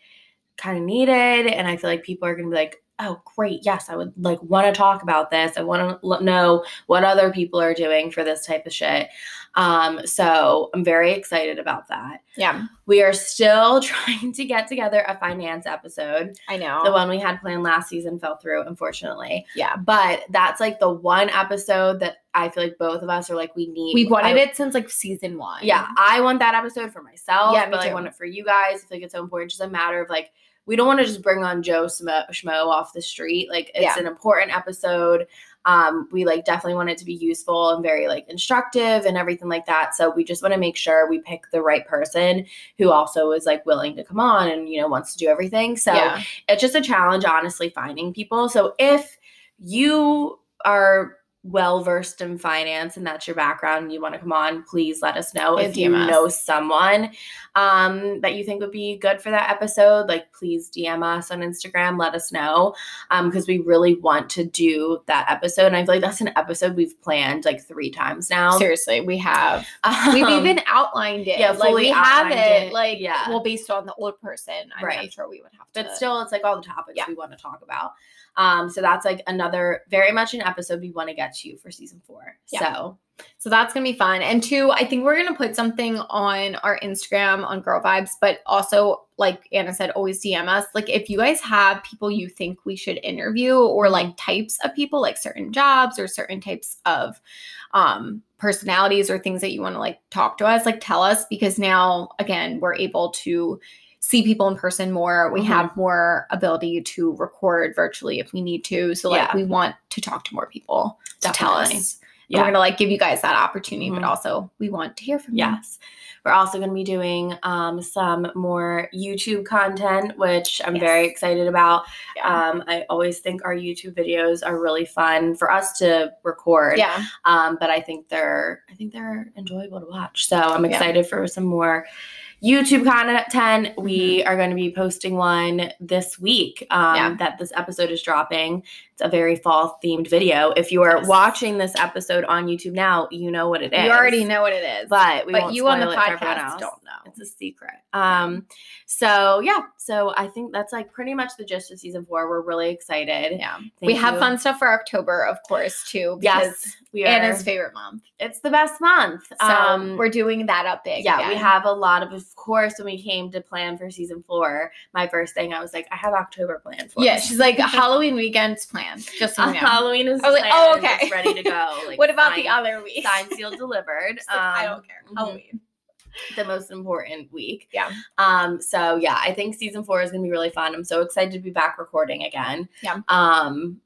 Speaker 2: kind of needed. And I feel like people are gonna be like, oh great, yes, I would like want to talk about this. I want to l- know what other people are doing for this type of shit. Um, so I'm very excited about that.
Speaker 1: Yeah,
Speaker 2: We are still (laughs) trying to get together a finance episode.
Speaker 1: I know.
Speaker 2: The one we had planned last season fell through, unfortunately.
Speaker 1: yeah.
Speaker 2: But that's like the one episode that I feel like both of us are like, we need.
Speaker 1: We've wanted
Speaker 2: I-
Speaker 1: it since like season one.
Speaker 2: Yeah, I want that episode for myself.
Speaker 1: Yeah, me
Speaker 2: but I want it for you guys. I feel like it's so important. It's just a matter of like, we don't want to just bring on Joe Smo, Schmo off the street. Like, it's
Speaker 1: Yeah.
Speaker 2: an important episode. Um, we like definitely want it to be useful and very like instructive and everything like that. So we just want to make sure we pick the right person who also is like willing to come on and you know wants to do everything. So
Speaker 1: yeah.
Speaker 2: it's just a challenge honestly finding people so if you are well versed in finance and that's your background and you want to come on, please let us know. If you
Speaker 1: us.
Speaker 2: know someone um, that you think would be good for that episode, like please DM us on Instagram, let us know. Um, because we really want to do that episode. And I feel like that's an episode we've planned like three times now.
Speaker 1: Seriously, we have. We've
Speaker 2: Um,
Speaker 1: even outlined it.
Speaker 2: yeah,
Speaker 1: like
Speaker 2: fully
Speaker 1: we have it,
Speaker 2: it.
Speaker 1: Like
Speaker 2: Yeah.
Speaker 1: well, based on the old person, I'm
Speaker 2: Right.
Speaker 1: pretty sure we would have to.
Speaker 2: but still it's like all the topics
Speaker 1: Yeah.
Speaker 2: we want to talk about um so that's like another very much an episode we want to get to for season four
Speaker 1: Yeah.
Speaker 2: so
Speaker 1: So that's gonna be fun. And two, I think we're gonna put something on our Instagram on Girl Vibes, but also like Anna said, always DM us. Like if you guys have people you think we should interview or like types of people, like certain jobs or certain types of um personalities or things that you want to like talk to us, like tell us because now again we're able to see people in person more. We
Speaker 2: Mhm.
Speaker 1: have more ability to record virtually if we need to. So like
Speaker 2: Yeah.
Speaker 1: we want to talk to more people to tell
Speaker 2: Definitely.
Speaker 1: us.
Speaker 2: Yeah.
Speaker 1: We're gonna like give you guys that opportunity,
Speaker 2: Mhm.
Speaker 1: but also we want to hear from you.
Speaker 2: yes we're also going to be doing um some more youtube content which i'm very excited about
Speaker 1: Yeah.
Speaker 2: um i always think our youtube videos are really fun for us to record
Speaker 1: yeah.
Speaker 2: um but i think they're i think they're enjoyable to watch so i'm excited for some more youtube content we
Speaker 1: Mm-hmm.
Speaker 2: are going to be posting one this week um
Speaker 1: Yeah.
Speaker 2: that this episode is dropping it's a very fall themed video if you are
Speaker 1: Yes.
Speaker 2: watching this episode on youtube now you know what it is
Speaker 1: You already know what it is.
Speaker 2: but we
Speaker 1: but
Speaker 2: won't
Speaker 1: you on the podcast don't know.
Speaker 2: it's a secret. Um, so yeah, so I think that's like pretty much the gist of season four. We're really excited.
Speaker 1: Yeah.
Speaker 2: Thank
Speaker 1: we have
Speaker 2: you.
Speaker 1: fun stuff for October, of course, too. Because
Speaker 2: Yes, we are.
Speaker 1: Anna's favorite month.
Speaker 2: it's the best month.
Speaker 1: So
Speaker 2: um,
Speaker 1: we're doing that up big.
Speaker 2: yeah, we have a lot of. Of course, when we came to plan for season four, my first thing I was like, I have October planned for.
Speaker 1: Yeah, she's like Halloween weekend's planned. (laughs) Just so you know.
Speaker 2: Halloween is
Speaker 1: I like, oh, okay.
Speaker 2: it's ready to go. (laughs) Like,
Speaker 1: what about the other week?
Speaker 2: signed, sealed, delivered? (laughs)
Speaker 1: Like, I
Speaker 2: Um,
Speaker 1: don't care.
Speaker 2: mhm.
Speaker 1: Halloween.
Speaker 2: the most important week.
Speaker 1: Yeah.
Speaker 2: Um, so yeah, I think season four is gonna be really fun. I'm so excited to be back recording again.
Speaker 1: Yeah.
Speaker 2: Um,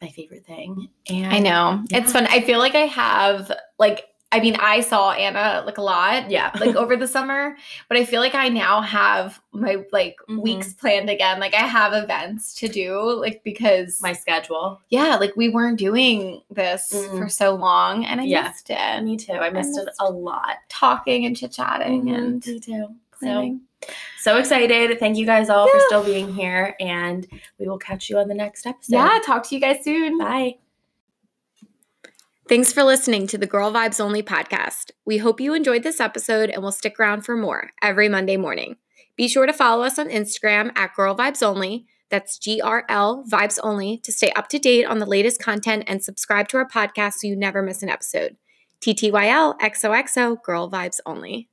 Speaker 2: my favorite thing. And
Speaker 1: I know.
Speaker 2: Yeah.
Speaker 1: It's fun. I feel like I have like I mean, I saw Anna like a lot.
Speaker 2: Yeah. (laughs)
Speaker 1: Like over the summer, but I feel like I now have my like
Speaker 2: Mhm.
Speaker 1: weeks planned again. Like I have events to do, like because
Speaker 2: my schedule.
Speaker 1: yeah, like we weren't doing this
Speaker 2: Mm.
Speaker 1: for so long, and I
Speaker 2: Yeah.
Speaker 1: missed it.
Speaker 2: Me too. I missed it
Speaker 1: missed
Speaker 2: a lot.
Speaker 1: Talking and chit chatting
Speaker 2: Mhm,
Speaker 1: and
Speaker 2: me too. So
Speaker 1: planning.
Speaker 2: so excited. Thank you guys all for still being here. And we will catch you on the next episode.
Speaker 1: yeah, talk to you guys soon.
Speaker 2: Bye.
Speaker 1: Thanks for listening to the Girl Vibes Only podcast. We hope you enjoyed this episode and will stick around for more every Monday morning. Be sure to follow us on Instagram at Girl Vibes Only. That's G R L Vibes Only to stay up to date on the latest content and subscribe to our podcast so you never miss an episode. TTYL XOXO Girl Vibes Only.